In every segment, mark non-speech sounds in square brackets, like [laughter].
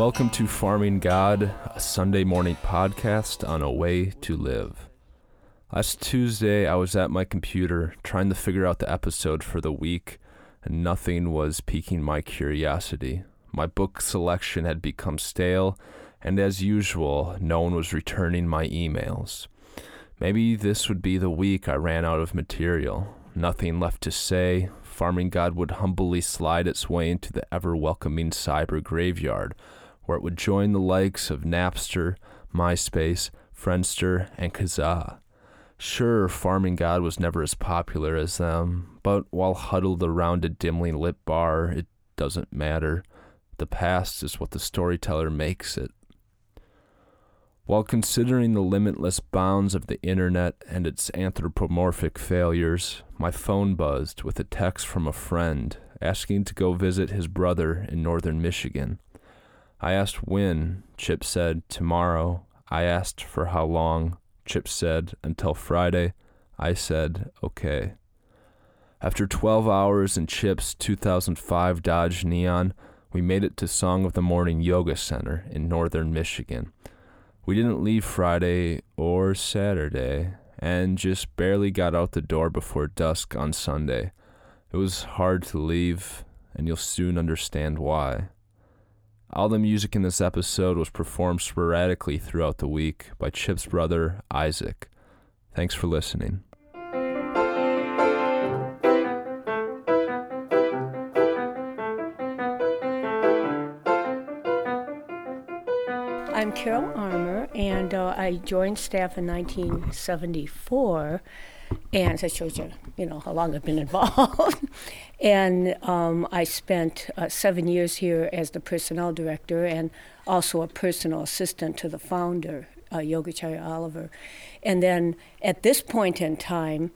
Welcome to Farming God, a Sunday morning podcast on a way to live. Last Tuesday, I was at my computer trying to figure out the episode for the week, and nothing was piquing my curiosity. My book selection had become stale, and as usual, no one was returning my emails. Maybe this would be the week I ran out of material. Nothing left to say. Farming God would humbly slide its way into the ever welcoming cyber graveyard, where it would join the likes of Napster, MySpace, Friendster, and Kazaa. Sure, Farming God was never as popular as them, but while huddled around a dimly lit bar, it doesn't matter. The past is what the storyteller makes it. While considering the limitless bounds of the internet and its anthropomorphic failures, my phone buzzed with a text from a friend asking to go visit his brother in northern Michigan. I asked when. Chip said, tomorrow. I asked for how long. Chip said, until Friday. I said, okay. After 12 hours in Chip's 2005 Dodge Neon, we made it to Song of the Morning Yoga Center in northern Michigan. We didn't leave Friday or Saturday and just barely got out the door before dusk on Sunday. It was hard to leave, and you'll soon understand why. All the music in this episode was performed sporadically throughout the week by Chip's brother, Isaac. Thanks for listening. I'm Carol Armour, and uh, I joined staff in 1974, and that shows you, you know, how long I've been involved. [laughs] and um, I spent uh, seven years here as the personnel director and also a personal assistant to the founder, uh, Yogacharya Oliver. And then at this point in time,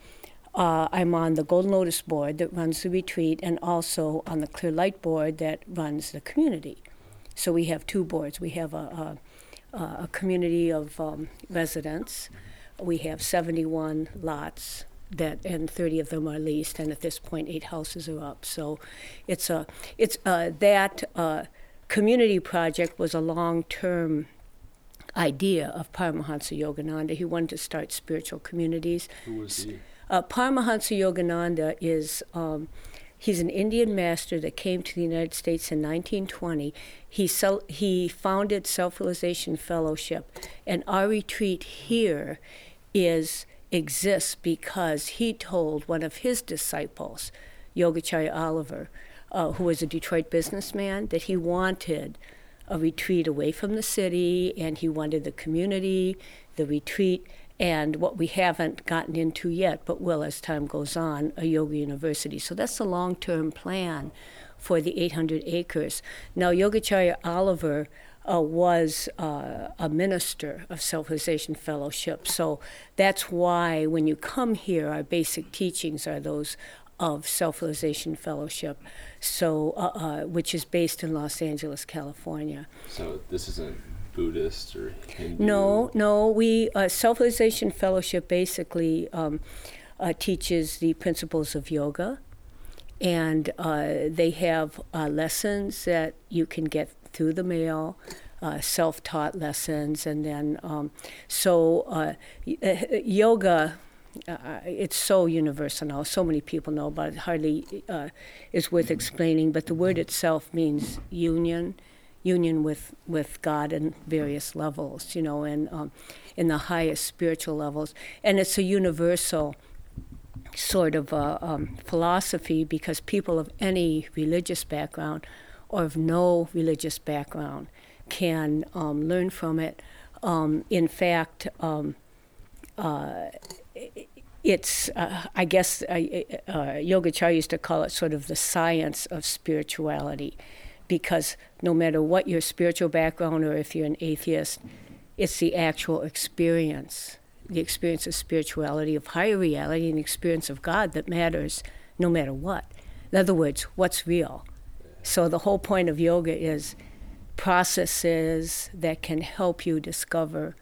uh, I'm on the Golden Lotus board that runs the retreat, and also on the Clear Light board that runs the community. So we have two boards. We have a, a, a community of um, residents. We have 71 lots that, and 30 of them are leased, and at this point, eight houses are up. So it's a, it's uh, that uh, community project was a long-term idea of Paramahansa Yogananda. He wanted to start spiritual communities. Who was he? Uh, Paramahansa Yogananda is um, he's an Indian master that came to the United States in 1920. He he founded Self Realization Fellowship, and our retreat here is exists because he told one of his disciples, Yogacharya Oliver, uh, who was a Detroit businessman, that he wanted a retreat away from the city and he wanted the community, the retreat, and what we haven't gotten into yet, but will as time goes on, a yoga university. So that's the long term plan for the 800 acres. Now, Yogacharya Oliver uh, was uh, a minister of Self Realization Fellowship. So that's why when you come here, our basic teachings are those of Self Realization Fellowship, so uh, uh, which is based in Los Angeles, California. So this isn't Buddhist or Hindu? No, no. We uh, Self Realization Fellowship basically um, uh, teaches the principles of yoga, and uh, they have uh, lessons that you can get through the mail. Uh, self-taught lessons, and then um, so uh, yoga. it's so universal now. So many people know about it. Hardly is worth explaining. But the word itself means union union with, with God in various levels, you know, and um, in the highest spiritual levels. And it's a universal sort of uh, um, philosophy because people of any religious background or of no religious background can um, learn from it. Um, in fact, um, uh, it's, uh, I guess, uh, uh, Yogacharya used to call it sort of the science of spirituality because no matter what your spiritual background or if you're an atheist, it's the actual experience, the experience of spirituality, of higher reality, and the experience of God that matters no matter what. In other words, what's real. So the whole point of yoga is processes that can help you discover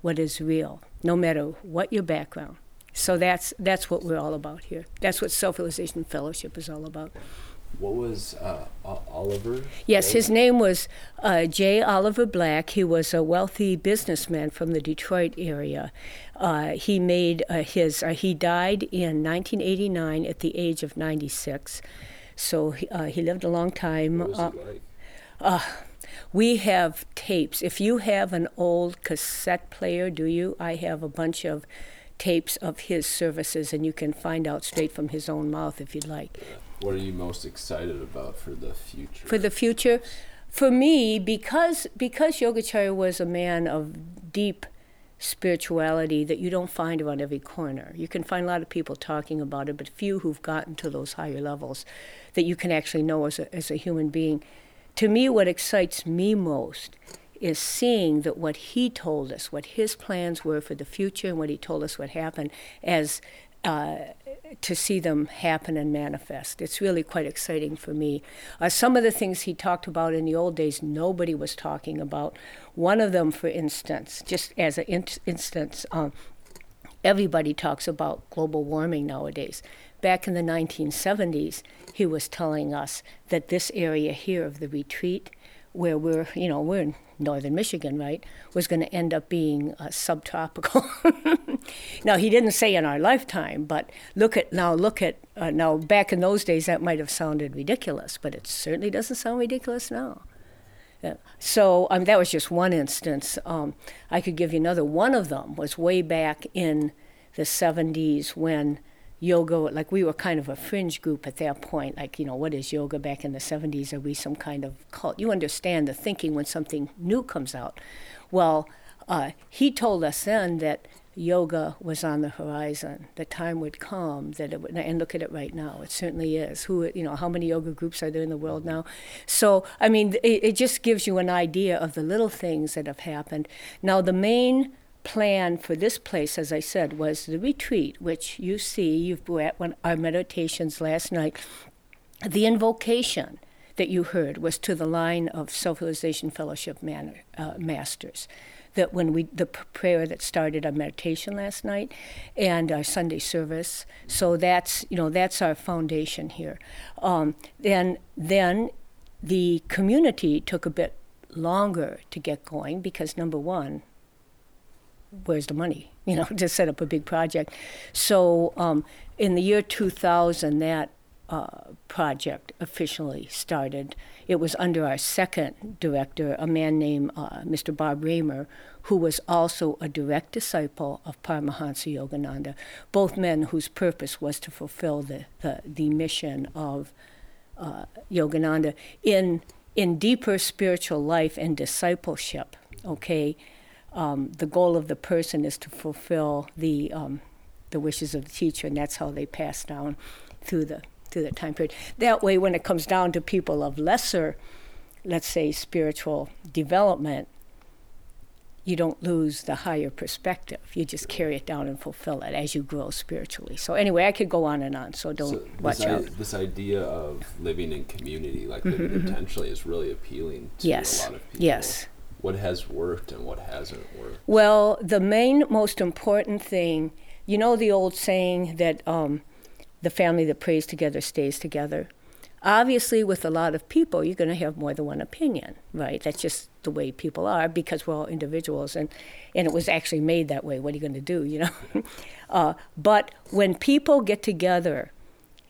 what is real, no matter what your background. So that's that's what we're all about here. That's what Self Realization Fellowship is all about. What was uh, Oliver? Yes, his name was uh, J. Oliver Black. He was a wealthy businessman from the Detroit area. Uh, he made uh, his. Uh, he died in 1989 at the age of 96. So uh, he lived a long time. What was he like? We have tapes. If you have an old cassette player, do you? I have a bunch of tapes of his services, and you can find out straight from his own mouth if you'd like. What are you most excited about for the future? For the future, for me, because because Yogacharya was a man of deep spirituality that you don't find around every corner. You can find a lot of people talking about it, but few who've gotten to those higher levels that you can actually know as a, as a human being. To me, what excites me most is seeing that what he told us, what his plans were for the future, and what he told us would happen, as uh, to see them happen and manifest. It's really quite exciting for me. Uh, some of the things he talked about in the old days, nobody was talking about. One of them, for instance, just as an in- instance, um, everybody talks about global warming nowadays. Back in the 1970s, he was telling us that this area here of the retreat, where we're, you know, we're in northern Michigan, right, was going to end up being uh, subtropical. [laughs] now he didn't say in our lifetime, but look at now. Look at uh, now. Back in those days, that might have sounded ridiculous, but it certainly doesn't sound ridiculous now. So um, that was just one instance. Um, I could give you another. One of them was way back in the 70s when yoga, like we were kind of a fringe group at that point. Like, you know, what is yoga back in the 70s? Are we some kind of cult? You understand the thinking when something new comes out. Well, uh, he told us then that yoga was on the horizon. The time would come that it would, and look at it right now. It certainly is. Who, you know, how many yoga groups are there in the world now? So, I mean, it, it just gives you an idea of the little things that have happened. Now, the main plan for this place, as I said, was the retreat, which you see, you've at one, our meditations last night. The invocation that you heard was to the line of Self-Realization Fellowship manner, uh, masters. That when we the prayer that started our meditation last night, and our Sunday service, so that's you know that's our foundation here. Um, and then the community took a bit longer to get going because number one, where's the money? [laughs] You know, to set up a big project. So um, in the year 2000, that uh, project officially started. It was under our second director, a man named uh, Mr. Bob Raymer, who was also a direct disciple of Paramahansa Yogananda, both men whose purpose was to fulfill the, the, the mission of uh, Yogananda in, in deeper spiritual life and discipleship, okay? Um, the goal of the person is to fulfill the um, the wishes of the teacher, and that's how they pass down through the through the time period. That way, when it comes down to people of lesser, let's say, spiritual development, you don't lose the higher perspective. You just carry it down and fulfill it as you grow spiritually. So anyway, I could go on and on. So don't so watch this out. I- this idea of living in community, like living intentionally, is really appealing to Mm-hmm, yes. a lot of people. Yes. What has worked and what hasn't worked? Well, the main, most important thing, you know, the old saying that um, the family that prays together stays together. Obviously, with a lot of people, you're going to have more than one opinion, right? That's just the way people are because we're all individuals, and and it was actually made that way. What are you going to do, you know? [laughs] uh, but when people get together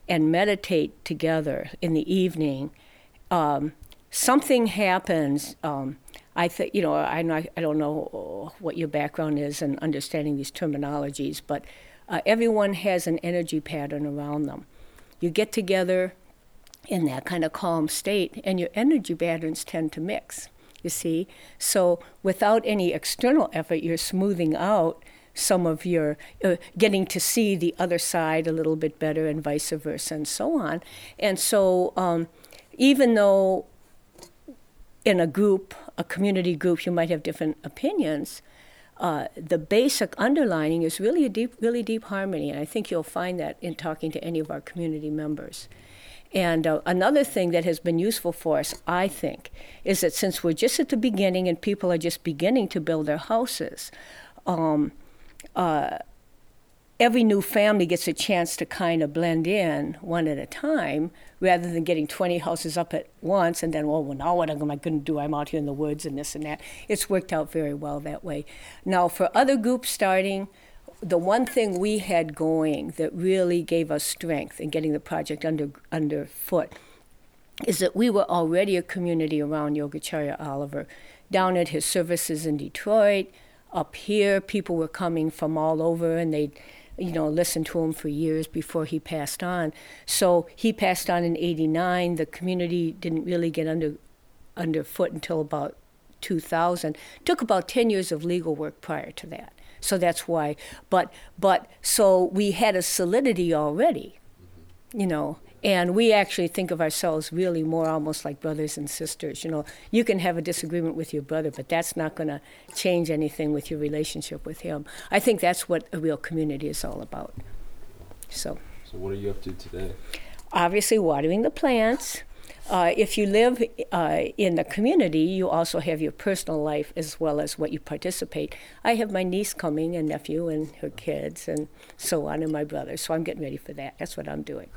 and meditate together in the evening, um, something happens. Um, I think you know not, I don't know what your background is in understanding these terminologies, but uh, everyone has an energy pattern around them. You get together in that kind of calm state, and your energy patterns tend to mix. You see, so without any external effort, you're smoothing out some of your uh, getting to see the other side a little bit better, and vice versa, and so on. And so, um, even though in a group, a community group, you might have different opinions. Uh, the basic underlining is really a deep, really deep harmony, and I think you'll find that in talking to any of our community members. And uh, another thing that has been useful for us, I think, is that since we're just at the beginning and people are just beginning to build their houses, um, uh, every new family gets a chance to kind of blend in one at a time rather than getting 20 houses up at once and then, well, well now what am I going to do? I'm out here in the woods and this and that. It's worked out very well that way. Now, for other groups starting, the one thing we had going that really gave us strength in getting the project under underfoot is that we were already a community around Yogacharya Oliver. Down at his services in Detroit, up here, people were coming from all over and they'd you know, listened to him for years before he passed on. So he passed on in 89. The community didn't really get under underfoot until about 2000. Took about 10 years of legal work prior to that. So that's why. But but so we had a solidity already, you know. And we actually think of ourselves really more almost like brothers and sisters. You know, you can have a disagreement with your brother, but that's not going to change anything with your relationship with him. I think that's what a real community is all about. So. So what are you up to today? Obviously, watering the plants. Uh, if you live uh, in the community, you also have your personal life as well as what you participate. I have my niece coming and nephew and her kids and so on, and my brother. So I'm getting ready for that. That's what I'm doing.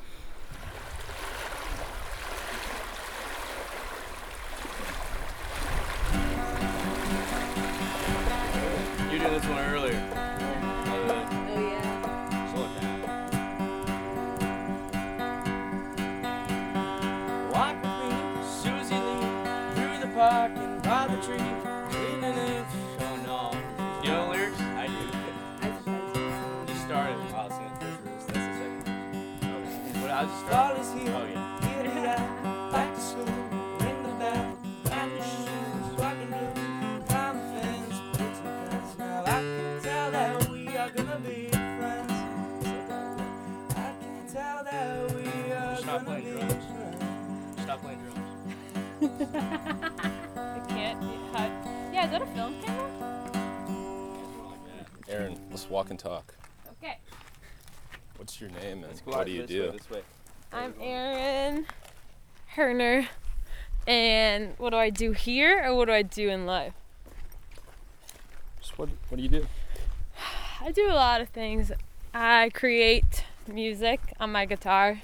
And what do I do here or what do I do in life? Just what, what do you do? I do a lot of things. I create music on my guitar,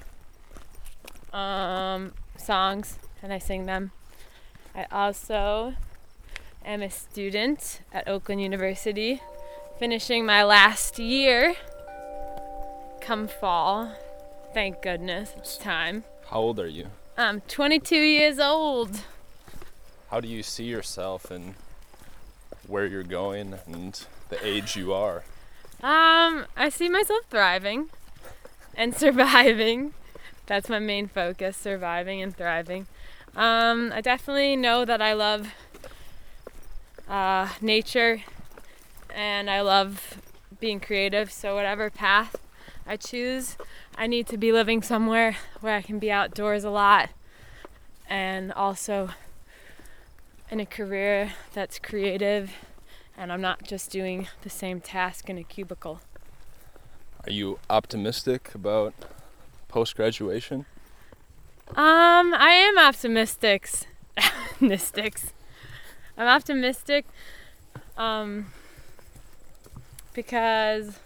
um, songs, and I sing them. I also am a student at Oakland University, finishing my last year come fall. Thank goodness, it's time. How old are you? I'm 22 years old. How do you see yourself and where you're going and the age you are? Um, I see myself thriving and [laughs] surviving. That's my main focus, surviving and thriving. Um, I definitely know that I love uh, nature and I love being creative, so whatever path I choose, I need to be living somewhere where I can be outdoors a lot and also in a career that's creative and I'm not just doing the same task in a cubicle. Are you optimistic about post graduation? Um, I am optimistic. Optimistics. [laughs] I'm optimistic um, because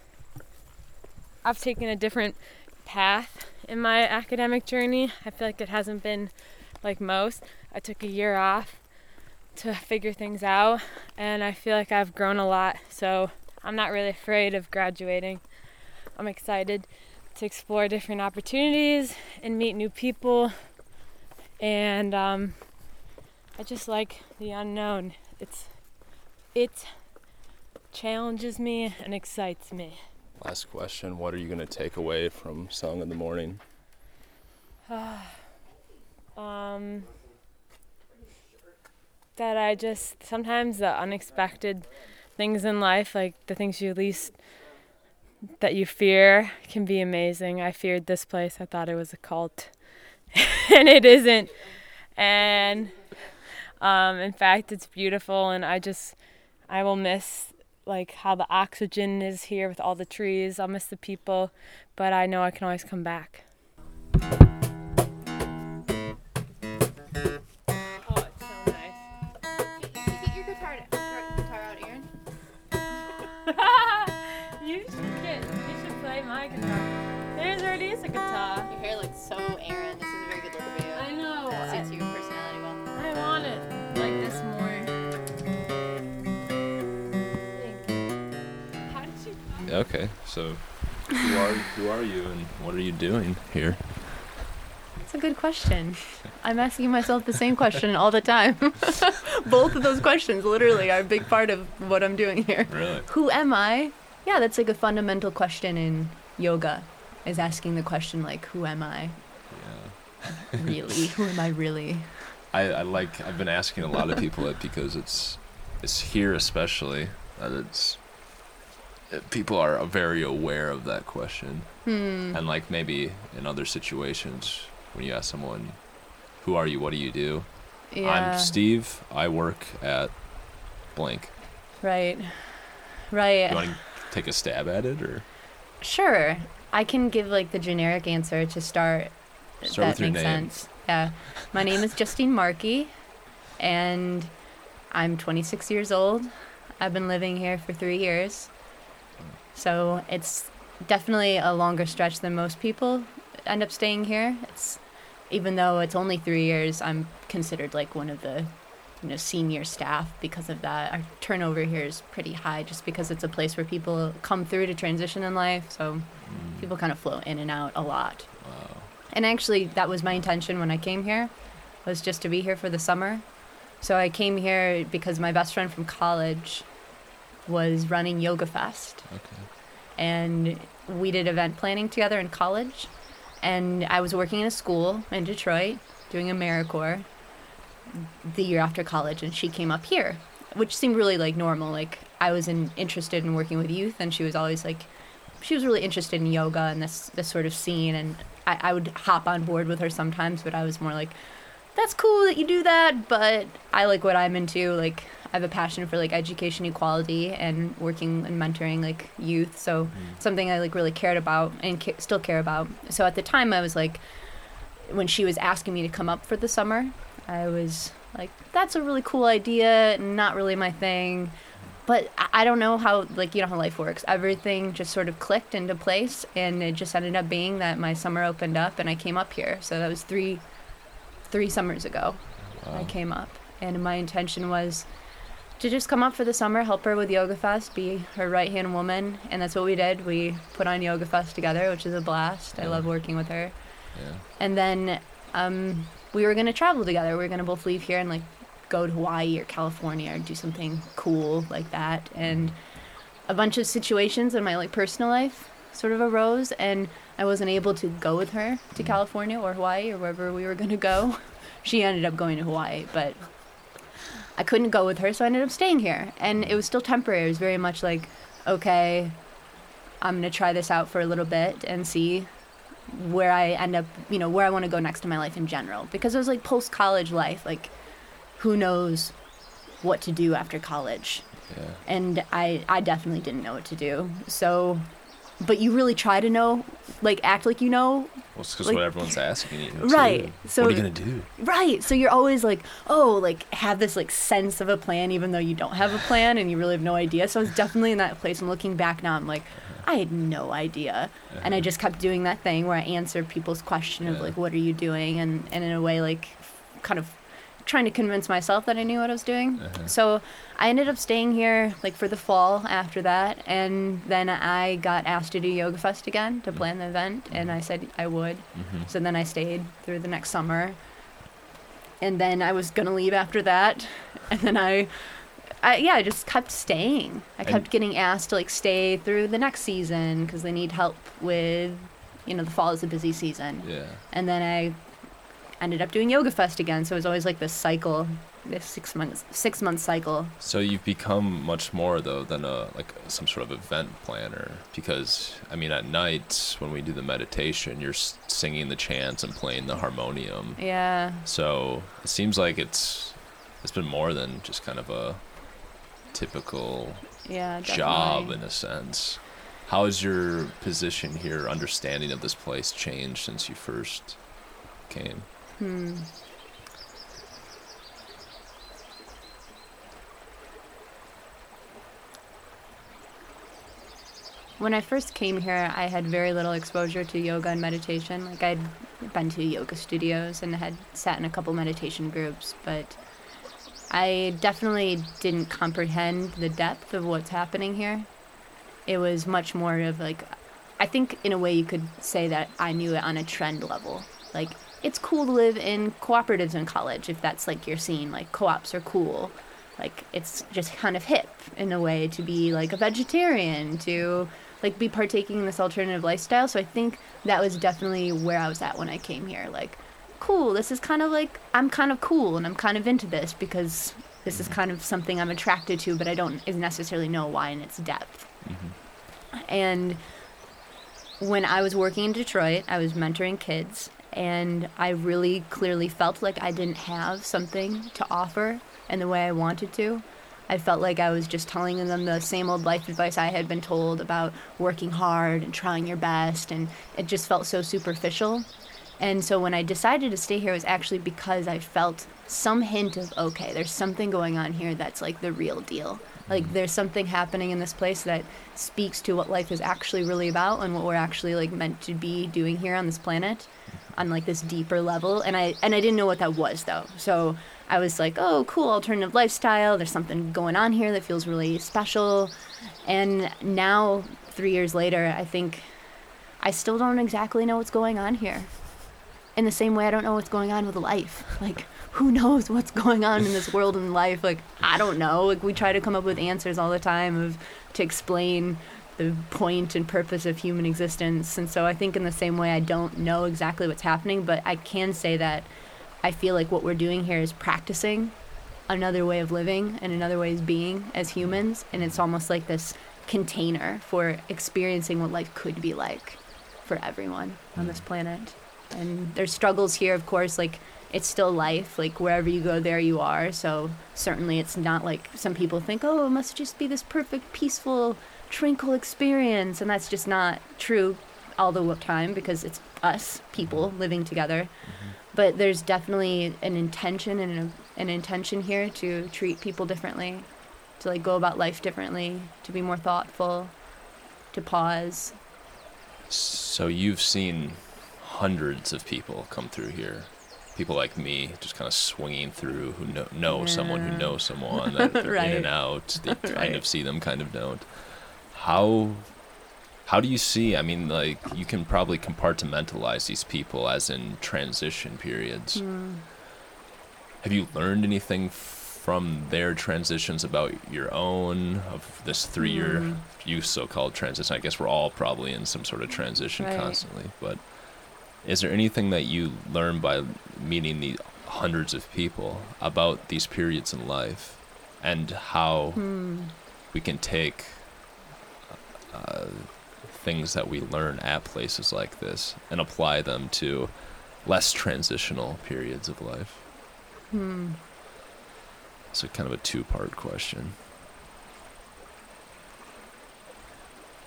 I've taken a different path in my academic journey. I feel like it hasn't been like most. I took a year off to figure things out, and I feel like I've grown a lot. So I'm not really afraid of graduating. I'm excited to explore different opportunities and meet new people. And um, I just like the unknown. It's it challenges me and excites me. Last question What are you going to take away from Song of the Morning? [sighs] um, that I just sometimes the unexpected things in life, like the things you least that you fear, can be amazing. I feared this place. I thought it was a cult, [laughs] and it isn't. And um, in fact, it's beautiful, and I just I will miss like how the oxygen is here with all the trees. I'll miss the people, but I know I can always come back. My guitar. There's already is a guitar. Your hair looks so Aaron. This is a very good look for you. I know. That I, suits your personality well. I want it like this more. Thank you. How did you? Okay, so who are who are you and what are you doing here? That's a good question. I'm asking myself the same question all the time. [laughs] Both of those questions literally are a big part of what I'm doing here. Really? Who am I? Yeah, that's like a fundamental question in yoga. Is asking the question like, who am I Yeah. really? who am I really? I, I like I've been asking a lot of people it because it's it's here especially that it's it, people are very aware of that question Hmm. and like maybe in other situations when you ask someone who are you what do you do Yeah. I'm Steve I work at blank Right. Right. you want to take a stab at it or Sure. I can give like the generic answer to start. Start that with your makes name. sense. Yeah. My name is Justine Markey and I'm 26 years old. I've been living here for 3 years. So, it's definitely a longer stretch than most people end up staying here. It's even though it's only 3 years, I'm considered like one of the you know senior staff because of that. Our turnover here is pretty high just because it's a place where people come through to transition in life. So, Mm, people kind of flow in and out a lot. wow And actually, that was my intention when I came here, was just to be here for the summer. So I came here because my best friend from college was running Yoga Fest, okay and we did event planning together in college. And I was working in a school in Detroit doing AmeriCorps the year after college, and she came up here, which seemed really like normal. Like I was in, interested in working with youth, and she was always like, she was really interested in yoga and this this sort of scene, and I, I would hop on board with her sometimes, but I was more like, that's cool that you do that, but I like what I'm into. Like I have a passion for like education equality and working and mentoring like youth. So mm. something I like really cared about and ca- still care about. So at the time I was like when she was asking me to come up for the summer, I was like that's a really cool idea, not really my thing. But I- don't know how like you know how life works. Everything just sort of clicked into place and it just ended up being that my summer opened up and I came up here. So that was 3 3 summers ago. I came up, and my intention was to just come up for the summer, help her with Yoga Fest, be her right hand woman, and that's what we did. We put on Yoga Fest together, which is a blast. I love working with her. yeah And then um, we were gonna travel together. We were gonna both leave here and like go to Hawaii or California or do something cool like that. And a bunch of situations in my like personal life sort of arose, and I wasn't able to go with her to mm. California or Hawaii or wherever we were gonna go. [laughs] She ended up going to Hawaii, but I couldn't go with her, so I ended up staying here. And it was still temporary. It was very much like, okay, I'm gonna try this out for a little bit and see where I end up, you know, where I want to go next in my life in general. Because it was like post college life, like who knows what to do after college. yeah And I, I definitely didn't know what to do. So, but you really try to know, like act like you know well it's because Like- what everyone's asking you Right, too. so- what are you gonna do Right. So you're always like, oh, like have this like sense of a plan, even though you don't have a plan and you really have no idea. So I was definitely in that place. And looking back now, I'm like, I had no idea. And I uh-huh. just kept doing that thing where I answered people's question of like, what are you doing? And, and in a way, like, kind of trying to convince myself that I knew what I was doing. Uh-huh. So I ended up staying here like for the fall after that. And then I got asked to do Yoga Fest again to plan the event. And I said I would. Mhm. So then I stayed through the next summer. And then I was going to leave after that. [laughs] And then I, I yeah, I just kept staying. I kept And- getting asked to like stay through the next season because they need help with, you know, the fall is a busy season. yeah And then I ended up doing Yoga Fest again. So it was always like this cycle, this six months, six month cycle. So you've become much more though than a like some sort of event planner because I mean at night when we do the meditation you're singing the chants and playing the harmonium. Yeah. So it seems like it's it's been more than just kind of a typical Yeah. job in a sense. How has your position here, understanding of this place, changed since you first came? Hmm. when I first came here, I had very little exposure to yoga and meditation. Like I'd been to yoga studios and had sat in a couple meditation groups, but I definitely didn't comprehend the depth of what's happening here. It was much more of like, I think in a way you could say that I knew it on a trend level. Like, it's cool to live in cooperatives in college if that's like your scene. Like, co ops are cool. Like, it's just kind of hip in a way to be like a vegetarian, to like be partaking in this alternative lifestyle. So I think that was definitely where I was at when I came here. Like, cool, this is kind of like, I'm kind of cool and I'm kind of into this because this is mm-hmm. kind of something I'm attracted to, but I don't necessarily know why in its depth. Mm-hmm. And when I was working in Detroit, I was mentoring kids, and I really clearly felt like I didn't have something to offer in the way I wanted to. I felt like I was just telling them the same old life advice I had been told about working hard and trying your best, and it just felt so superficial. And so when I decided to stay here, it was actually because I felt some hint of okay, there's something going on here that's like the real deal. Like mm. there's something happening in this place that speaks to what life is actually really about and what we're actually like meant to be doing here on this planet on like this deeper level. And I and I didn't know what that was though. So I was like, oh, cool alternative lifestyle. There's something going on here that feels really special. And now, three years later, I think I still don't exactly know what's going on here in the same way I don't know what's going on with life. [laughs] Like, who knows what's going on in this world and life? Like, I don't know. Like, we try to come up with answers all the time of to explain the point and purpose of human existence. And so I think in the same way I don't know exactly what's happening, but I can say that I feel like what we're doing here is practicing another way of living and another way of being as humans, and it's almost like this container for experiencing what life could be like for everyone on this mm. planet. And there's struggles here of course like it's still life like wherever you go there you are. So certainly it's not like some people think oh it must just be this perfect peaceful tranquil experience and that's just not true all the time because it's us people mm-hmm. living together mm-hmm. but there's definitely an intention and a, an intention here to treat people differently to like go about life differently to be more thoughtful to pause So you've seen hundreds of people come through here. People like me, just kind of swinging through, who know, know someone who Yeah. knows someone. [laughs] That they're in and out. They [laughs] kind Right. of see them, kind of don't. How how do you see? I mean, like you can probably compartmentalize these people as in transition periods. Hmm. Have you learned anything from their transitions about your own of this three-year Hmm. you so-called transition? I guess we're all probably in some sort of transition Right. constantly, but is there anything that you learn by meeting the hundreds of people about these periods in life and how Hmm. we can take uh, things that we learn at places like this and apply them to less transitional periods of life? Hmm. So kind of a two-part question.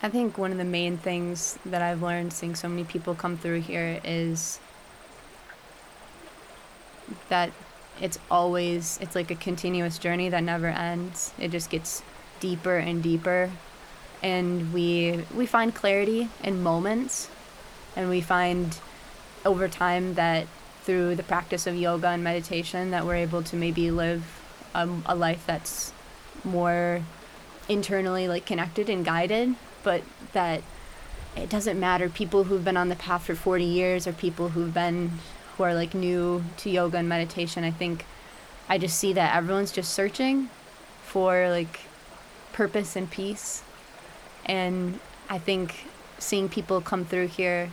I think one of the main things that I've learned seeing so many people come through here is that it's always it's like a continuous journey that never ends. It just gets deeper and deeper and we we find clarity in moments and we find over time that through the practice of yoga and meditation that we're able to maybe live um, a life that's more internally like connected and guided but that it doesn't matter. People who've been on the path for 40 years or people who've been who are like new to yoga and meditation i think i just see that everyone's just searching for like purpose and peace and i think seeing people come through here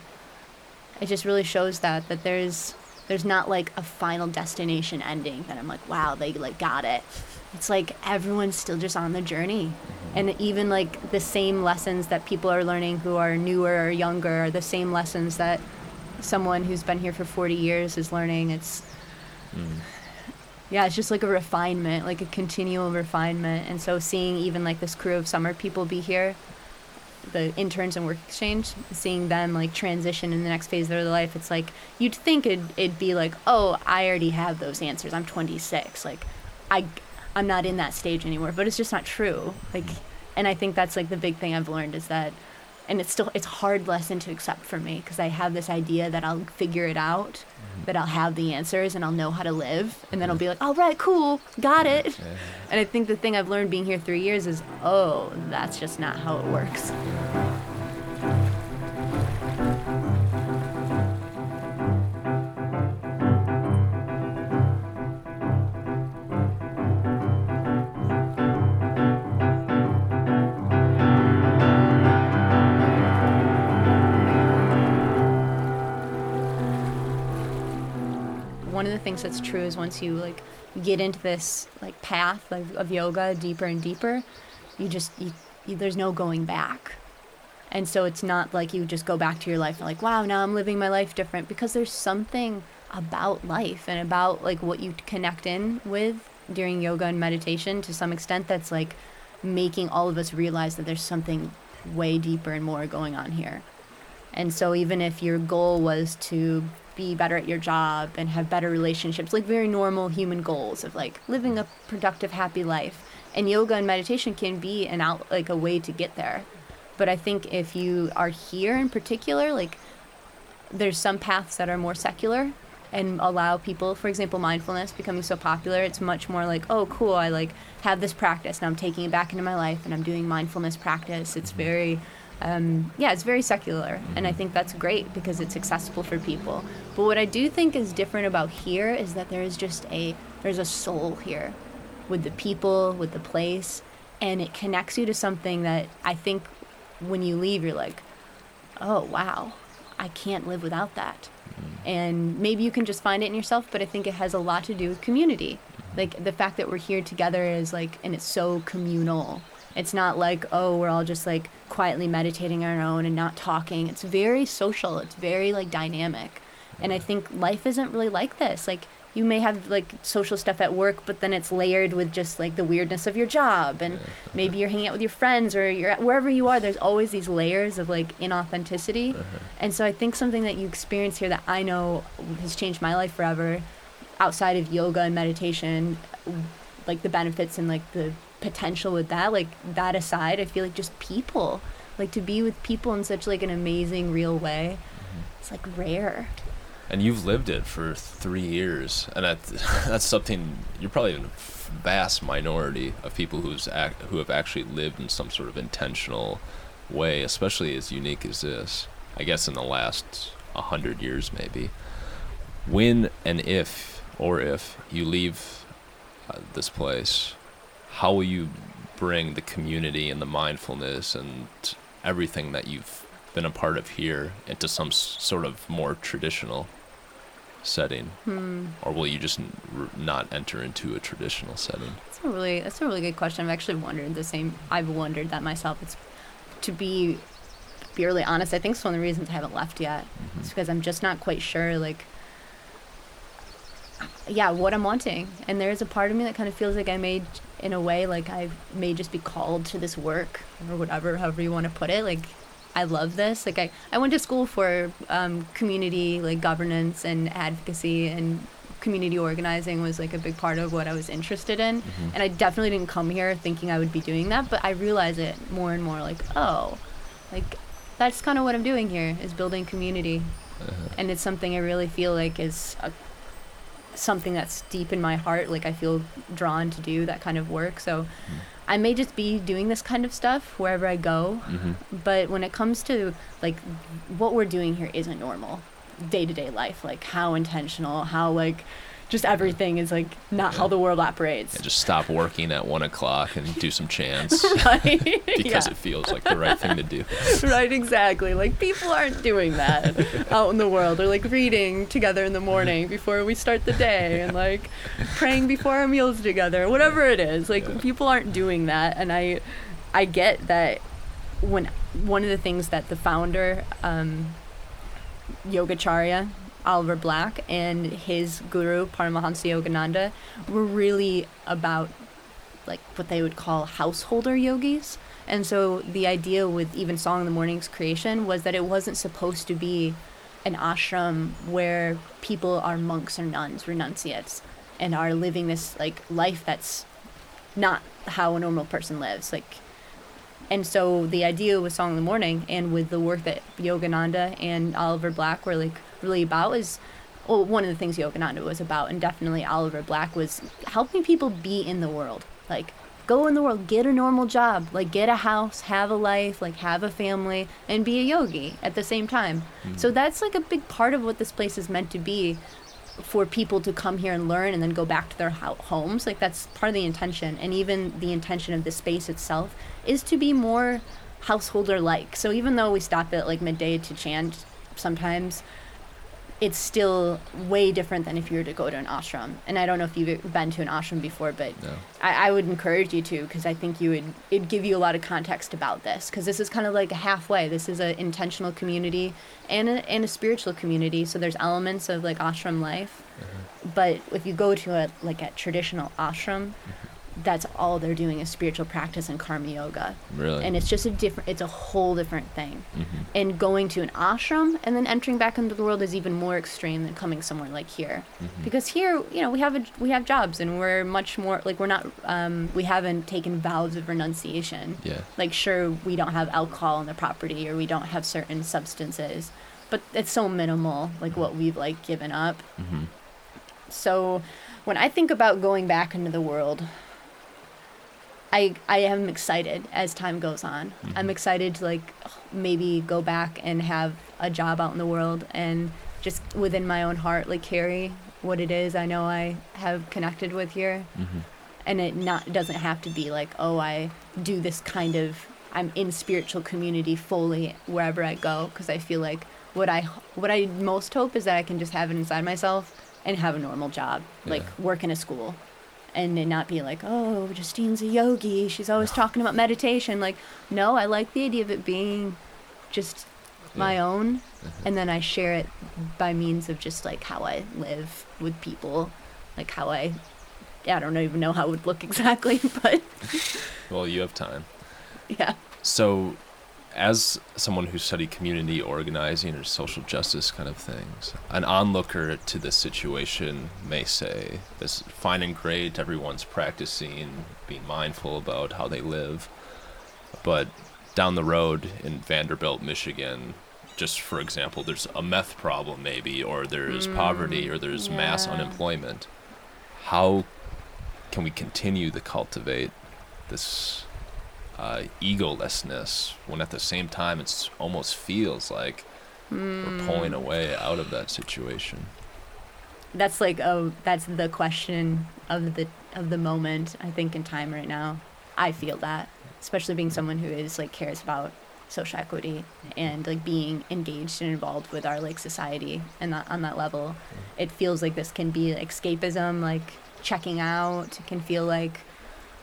it just really shows that that there's there's not like a final destination ending that i'm like wow they like got it. It's like everyone's still just on the journey. Mm-hmm. And even like the same lessons that people are learning who are newer or younger are the same lessons that someone who's been here for 40 years is learning. It's mm-hmm. yeah it's just like a refinement like a continual refinement. And so seeing even like this crew of summer people be here the interns and work exchange seeing them like transition in the next phase of their life it's like you'd think it'd, it'd be like oh i already have those answers i'm 26 like i i'm not in that stage anymore but it's just not true like and i think that's like the big thing i've learned is that and it's still it's a hard lesson to accept for me because I have this idea that I'll figure it out, mm-hmm. that I'll have the answers and I'll know how to live, and then I'll mm-hmm. be like, all right, cool, got it. And I think the thing I've learned being here three years is, oh, that's just not how it works. Things that's true is once you like get into this like path of, of yoga deeper and deeper you just you, you, there's no going back. And so it's not like you just go back to your life and like wow now i'm living my life different. Because there's something about life and about like what you connect in with during yoga and meditation to some extent that's like making all of us realize that there's something way deeper and more going on here. And so even if your goal was to be better at your job and have better relationships, like very normal human goals of like living a productive, happy life, and yoga and meditation can be an out like a way to get there. But I think if you are here in particular, like there's some paths that are more secular and allow people for example mindfulness becoming so popular it's much more like oh cool i like have this practice and i'm taking it back into my life and i'm doing mindfulness practice it's very um, yeah, it's very secular, and I mm-hmm. think that's great because it's accessible for people. But what I do think is different about here is that there is just a there's a soul here, with the people, with the place, and it connects you to something that I think when you leave, you're like, oh wow, I can't live without that. Mm-hmm. And maybe you can just find it in yourself, but I think it has a lot to do with community. Mm-hmm. Like the fact that we're here together is like, and it's so communal. It's not like, oh, we're all just like quietly meditating on our own and not talking. It's very social. It's very like dynamic. And I think life isn't really like this. Like you may have like social stuff at work, but then it's layered with just like the weirdness of your job, and maybe you're hanging out with your friends or you're at wherever you are. There's always these layers of like inauthenticity, uh-huh. and so I think something that you experience here that I know has changed my life forever, outside of yoga and meditation, like the benefits and like the potential with that like that aside i feel like just people like to be with people in such like an amazing real way it's like rare And you've lived it for three years, and that, [laughs] that's something you're probably in a vast minority of people who's act, who have actually lived in some sort of intentional way, especially as unique as this. I guess in the last a hundred years, maybe. When and if, or if you leave uh, this place, how will you bring the community and the mindfulness and everything that you've been a part of here into some sort of more traditional setting hmm. or will you just r- not enter into a traditional setting That's a really that's a really good question. I've actually wondered the same. I've wondered that myself. It's to be be really honest. I think it's one of the reasons I haven't left yet. Mm-hmm. It's because I'm just not quite sure. Like, yeah, what I'm wanting. And there's a part of me that kind of feels like I may, in a way, like I may just be called to this work or whatever, however you want to put it. Like, I love this. Like, I, I went to school for um, community, like governance and advocacy and community organizing was like a big part of what I was interested in. And I definitely didn't come here thinking I would be doing that, but I realize it more and more like, oh, like that's kind of what I'm doing here is building community. And it's something I really feel like is a, something that's deep in my heart. Like I feel drawn to do that kind of work. So I may just be doing this kind of stuff wherever I go. mm-hmm. But when it comes to like what we're doing here isn't normal day to day life. Like how intentional, how like just everything is like not how the world operates. and just stop working at one o'clock and do some chants [laughs] right? [laughs] because yeah. it feels like the right thing to do [laughs] right, exactly. Like people aren't doing that out in the world. They're like reading together in the morning before we start the day and like praying before our meals together. Whatever it is. Like Yeah. people aren't doing that and I I get that when one of the things that the founder um Yogacharya Oliver Black and his guru Paramahansa Yogananda were really about like what they would call householder yogis. And so the idea with even Song in the Morning's creation was that it wasn't supposed to be an ashram where people are monks or nuns, renunciates, and are living this like life that's not how a normal person lives. Like And so the idea with Song in the Morning and with the work that Yogananda and Oliver Black were like really about is well, one of the things Yogananda was about, and definitely Oliver Black was helping people be in the world. Like, go in the world, get a normal job, like, get a house, have a life, like, have a family, and be a yogi at the same time. Mm-hmm. So that's like a big part of what this place is meant to be for people to come here and learn and then go back to their ho- homes. Like, that's part of the intention. And even the intention of the space itself is to be more householder like. So even though we stop at like midday to chant sometimes, it's still way different than if you were to go to an ashram. And I don't know if you've been to an ashram before, but No. I, I would encourage you to because I think you would it'd give you a lot of context about this because this is kind of like a halfway. This is an intentional community and a, and a spiritual community. So there's elements of like ashram life, uh-huh. but if you go to a like a traditional ashram, mm-hmm. That's all they're doing is spiritual practice and karma yoga Really? and it's just a different it's a whole different thing Mhm. and going to an ashram and then entering back into the world is even more extreme than coming somewhere like here Mm-hmm. because here you know we have a, we have jobs and we're much more like we're not um, we haven't taken vows of renunciation Yeah. like sure we don't have alcohol on the property or we don't have certain substances but it's so minimal like what we've like given up Mm-hmm. so when I think about going back into the world, I I am excited as time goes on. I'm excited to like maybe go back and have a job out in the world and just within my own heart like carry what it is I know I have connected with here. Mm-hmm. And it not doesn't have to be like, oh, I do this kind of I'm in spiritual community fully wherever I go because I feel like what I what I most hope is that I can just have it inside myself and have a normal job, like work in a school, and not be like, oh, Justine's a yogi. She's always talking about meditation. Like, no, I like the idea of it being just my Yeah. own, uh-huh. and then I share it by means of just like how I live with people, like how I. I don't even know how it would look [laughs] exactly, but Well, you have time. yeah. So, as someone who studied community organizing or social justice kind of things, an onlooker to this situation may say, "This is fine and great. Everyone's practicing being mindful about how they live, but down the road in Vanderbilt, Michigan." Just for example, there's a meth problem, maybe, or there's poverty, or there's mm, mass unemployment. How can we continue to cultivate this uh, egolessness when at the same time it almost feels like we're pulling away out of that situation. that's like oh that's the question of the of the moment i think in time right now. I feel that especially being someone who is like cares about social equity and like being engaged and involved with our like society and that on that level. It feels like this can be escapism like checking out can feel like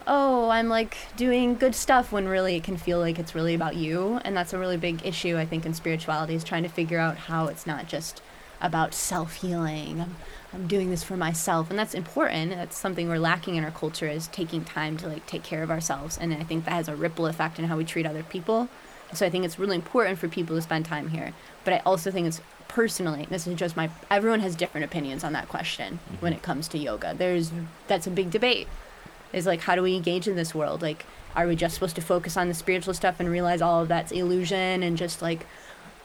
oh i'm like doing good stuff when really it can feel like it's really about you. And that's a really big issue i think in spirituality is trying to figure out how it's not just about self-healing. I'm, I'm doing this for myself. And that's important. That's something we're lacking in our culture is taking time to like take care of ourselves. And i think that has a ripple effect in how we treat other people. So i think it's really important for people to spend time here. But i also think it's personally this is just my everyone has different opinions on that question mm-hmm. when it comes to yoga. There's that's a big debate is like how do we engage in this world? Like are we just supposed to focus on the spiritual stuff and realize all of that's illusion and just like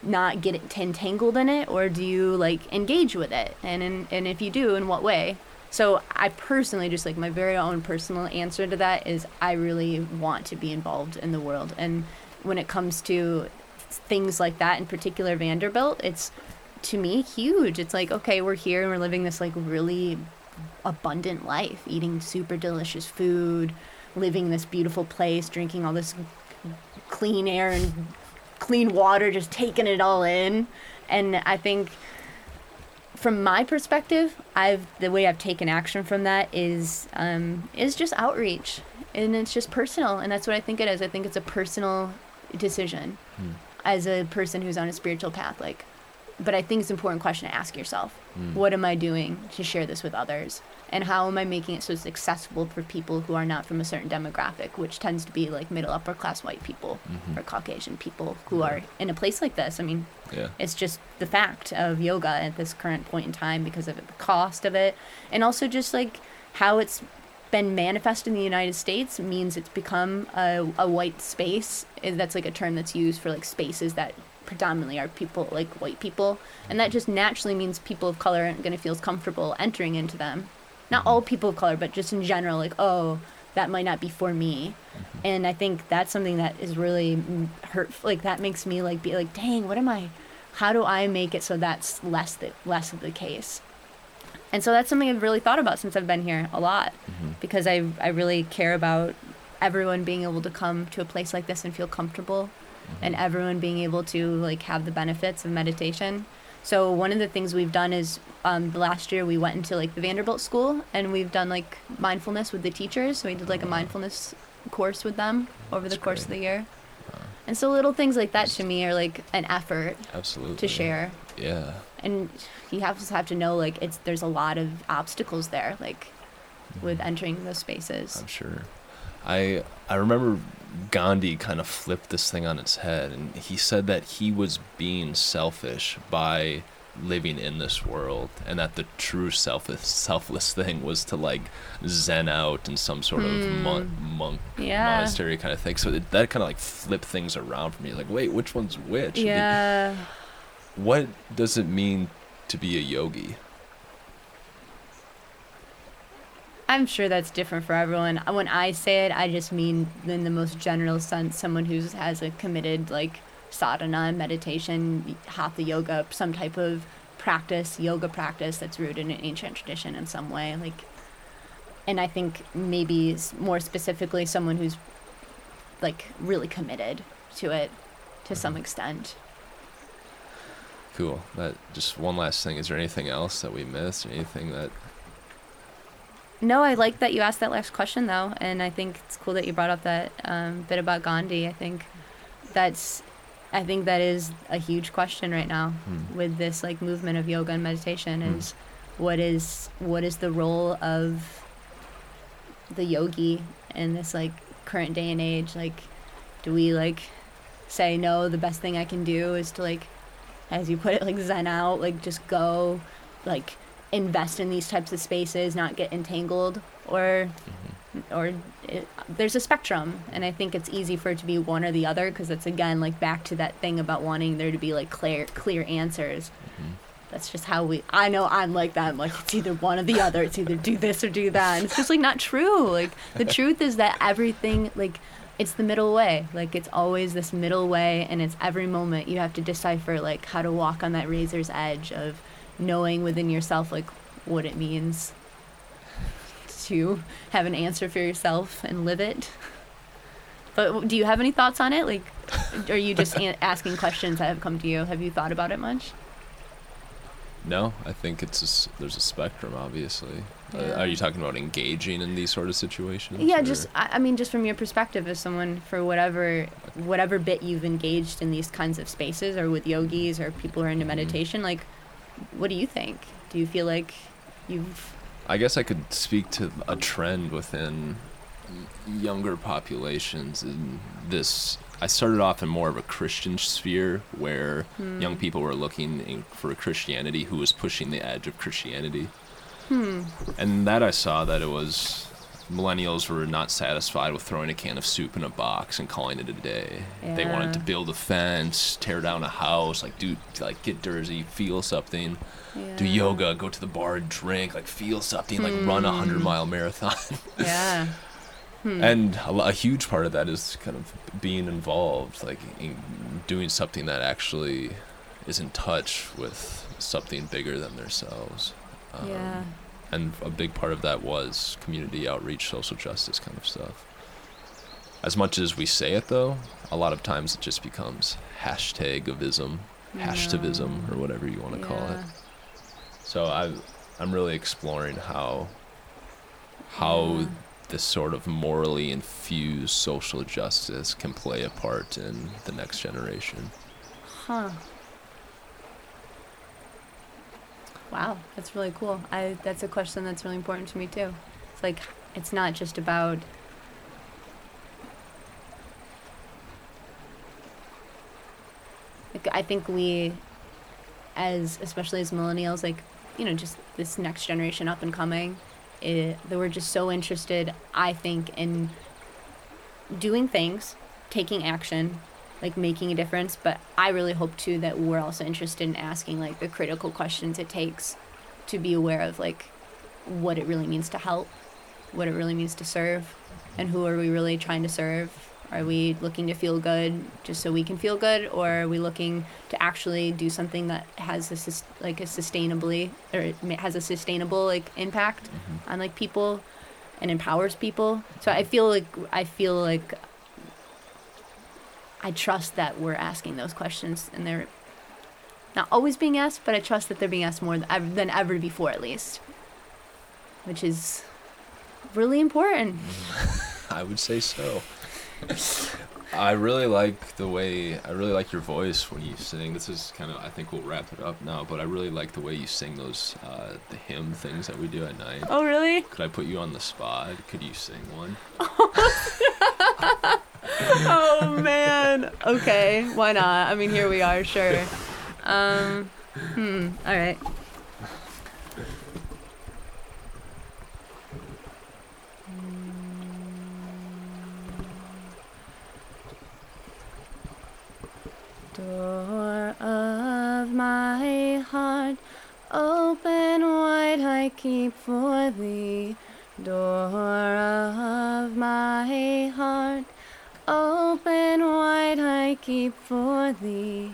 not get entangled in it? Or do you like engage with it? And in, and if you do in what way? So i personally just like my very own personal answer to that is i really want to be involved in the world. And when it comes to things like that in particular vanderbilt it's to me huge. It's like okay we're here and we're living this like really abundant life eating super delicious food living in this beautiful place drinking all this clean air and clean water just taking it all in. And i think from my perspective i've the way i've taken action from that is um, is just outreach. And it's just personal and that's what i think it is. I think it's a personal decision as a person who's on a spiritual path like but i think it's an important question to ask yourself. What am i doing to share this with others? And how am i making it so it's accessible for people who are not from a certain demographic which tends to be like middle upper class white people or caucasian people who are in a place like this. I mean Yeah. it's just the fact of yoga at this current point in time because of the cost of it. And also just like how it's been manifest in the United States means it's become a, a white space. Eh, That's like a term that's used for like spaces that predominantly are people like white people, and that just naturally means people of color aren't going to feel as comfortable entering into them. Not all people of color, but just in general, like oh, that might not be for me. And I think that's something that is really mm, hurt. Like that makes me like be like, dang, what am I? How do I make it so that's less the less of the case? And so that's something I've really thought about since I've been here a lot, because I I really care about everyone being able to come to a place like this and feel comfortable, and everyone being able to like have the benefits of meditation. So one of the things we've done is um, the last year we went into like the Vanderbilt school and we've done like mindfulness with the teachers. So we did like a mm-hmm. mindfulness course with them over the That's course of the year. Uh-huh. And so little things like that to me are like an effort Absolutely. to share. Yeah. And you have to have to know like it's there's a lot of obstacles there like with mm-hmm. entering those spaces. I'm sure. I I remember Gandhi kind of flipped this thing on its head, and he said that he was being selfish by living in this world, and that the true selfless selfless thing was to like zen out in some sort of mon- monk Hmm. Yeah. monastery kind of thing. So it, that kind of like flipped things around for me. Like, wait, which one's which? Yeah. what does it mean to be a yogi? I'm sure that's different for everyone. Uh, when I say it, I just mean in the most general sense, someone who has a committed like sadhana, meditation, hatha yoga, some type of practice, yoga practice that's rooted in an ancient tradition in some way. Like, and I think maybe more specifically, someone who's like really committed to it to some mm-hmm. extent. Cool. That just one last thing. Is there anything else that we missed? Anything that No, I like that you asked that last question though, and I think it's cool that you brought up that um, bit about Gandhi. I think that's, I think that is a huge question right now Hmm. with this like movement of yoga and meditation. Hmm. Is what is what is the role of the yogi in this like current day and age? Like, do we like say no? The best thing I can do is to like, as you put it, like zen out, like just go, like invest in these types of spaces, not get entangled, or mm-hmm. or it, there's a spectrum, and I think it's easy for it to be one or the other because it's again like back to that thing about wanting there to be like clear clear answers. Mm-hmm. That's just how we. I know I'm like that. I'm like it's either one or the other. It's either do this or do that, and it's just like not true. Like the [laughs] truth is that everything like it's the middle way. Like it's always this middle way, and it's every moment you have to decipher like how to walk on that razor's edge of knowing within yourself like what it means to have an answer for yourself and live it. But do you have any thoughts on it? Like, are you just a- asking questions that have come to you? Have you thought about it much? No, I think it's a s there's a spectrum, obviously. Uh, are you talking about engaging in these sort of situations? Yeah, or- just I, I mean, just from your perspective as someone for whatever whatever bit you've engaged in these kinds of spaces, or with yogis or people who are into Mm-hmm. meditation, like, what do you think? Do you feel like you've I guess I could speak to a trend within younger populations in this. I started off in more of a Christian sphere where Hmm. young people were looking in, for a Christianity who was pushing the edge of Christianity. hmm And that I saw that it was millennials were not satisfied with throwing a can of soup in a box and calling it a day. They wanted to build a fence, tear down a house, like do like get dirty, feel something, do yoga, go to the bar and drink, like feel something, like run a hundred mile marathon. [laughs] yeah. And a, a huge part of that is kind of being involved, like in doing something that actually is in touch with something bigger than themselves. Um, yeah and a big part of that was community outreach, social justice kind of stuff. As much as we say it, though, a lot of times it just becomes hashtagism, hashtagism, or whatever you want to call it. So I, I'm really exploring how, how Yeah. this sort of morally infused social justice can play a part in the next generation. Huh. Wow, that's really cool. I that's a question that's really important to me too. It's like it's not just about like I think we as especially as millennials like you know just this next generation up and coming it, we're just so interested, I think, in doing things, taking action, like making a difference. But I really hope too that we're also interested in asking like the critical questions it takes to be aware of like what it really means to help, what it really means to serve, and who are we really trying to serve. Are we looking to feel good just so we can feel good, or are we looking to actually do something that has a like a sustainably or has a sustainable like impact mm-hmm. on like people and empowers people? So I feel like I feel like I trust that we're asking those questions and they're not always being asked, but I trust that they're being asked more than ever before, at least, which is really important. [laughs] I would say so. I really like the way I really like your voice when you sing. This is kind of I think we'll wrap it up now, but I really like the way you sing those uh, the hymn things that we do at night. Oh, really? Could I put you on the spot? Could you sing one? [laughs] oh man. Okay, why not? I mean, here we are, sure. Um, hmm. All right. Door of my heart, open wide I keep for thee. Door of my heart, open wide I keep for thee.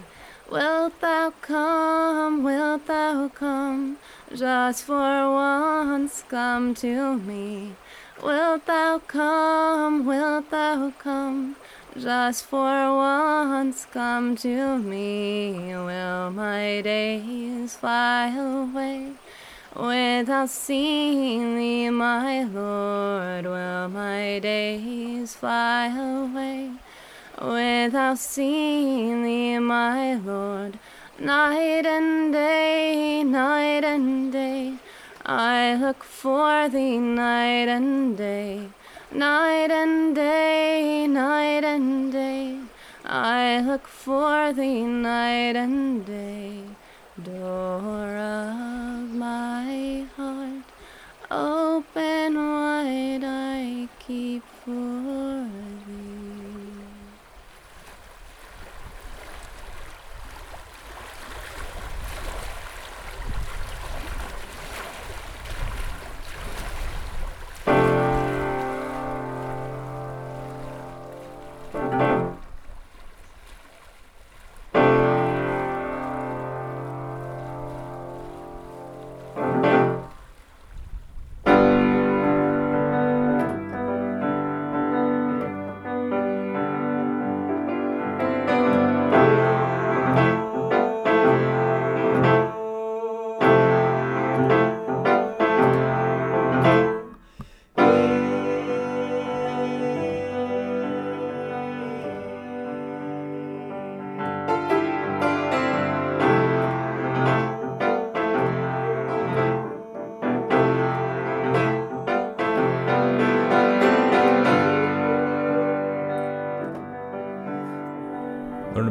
Wilt thou come, wilt thou come, just for once come to me? Wilt thou come, wilt thou come, just for once come to me? Will my days fly away? Without seeing thee, my Lord, will my days fly away? Without seeing thee, my Lord, night and day, night and day, I look for thee night and day, night and day, night and day, I look for thee night and day. Door of my heart, open wide I keep for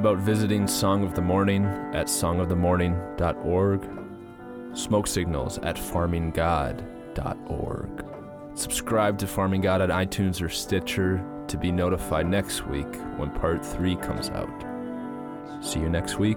about visiting Song of the Morning at songofthemorning.org. Smoke signals at farminggod.org. Subscribe to Farming God at iTunes or Stitcher to be notified next week when part three comes out. See you next week.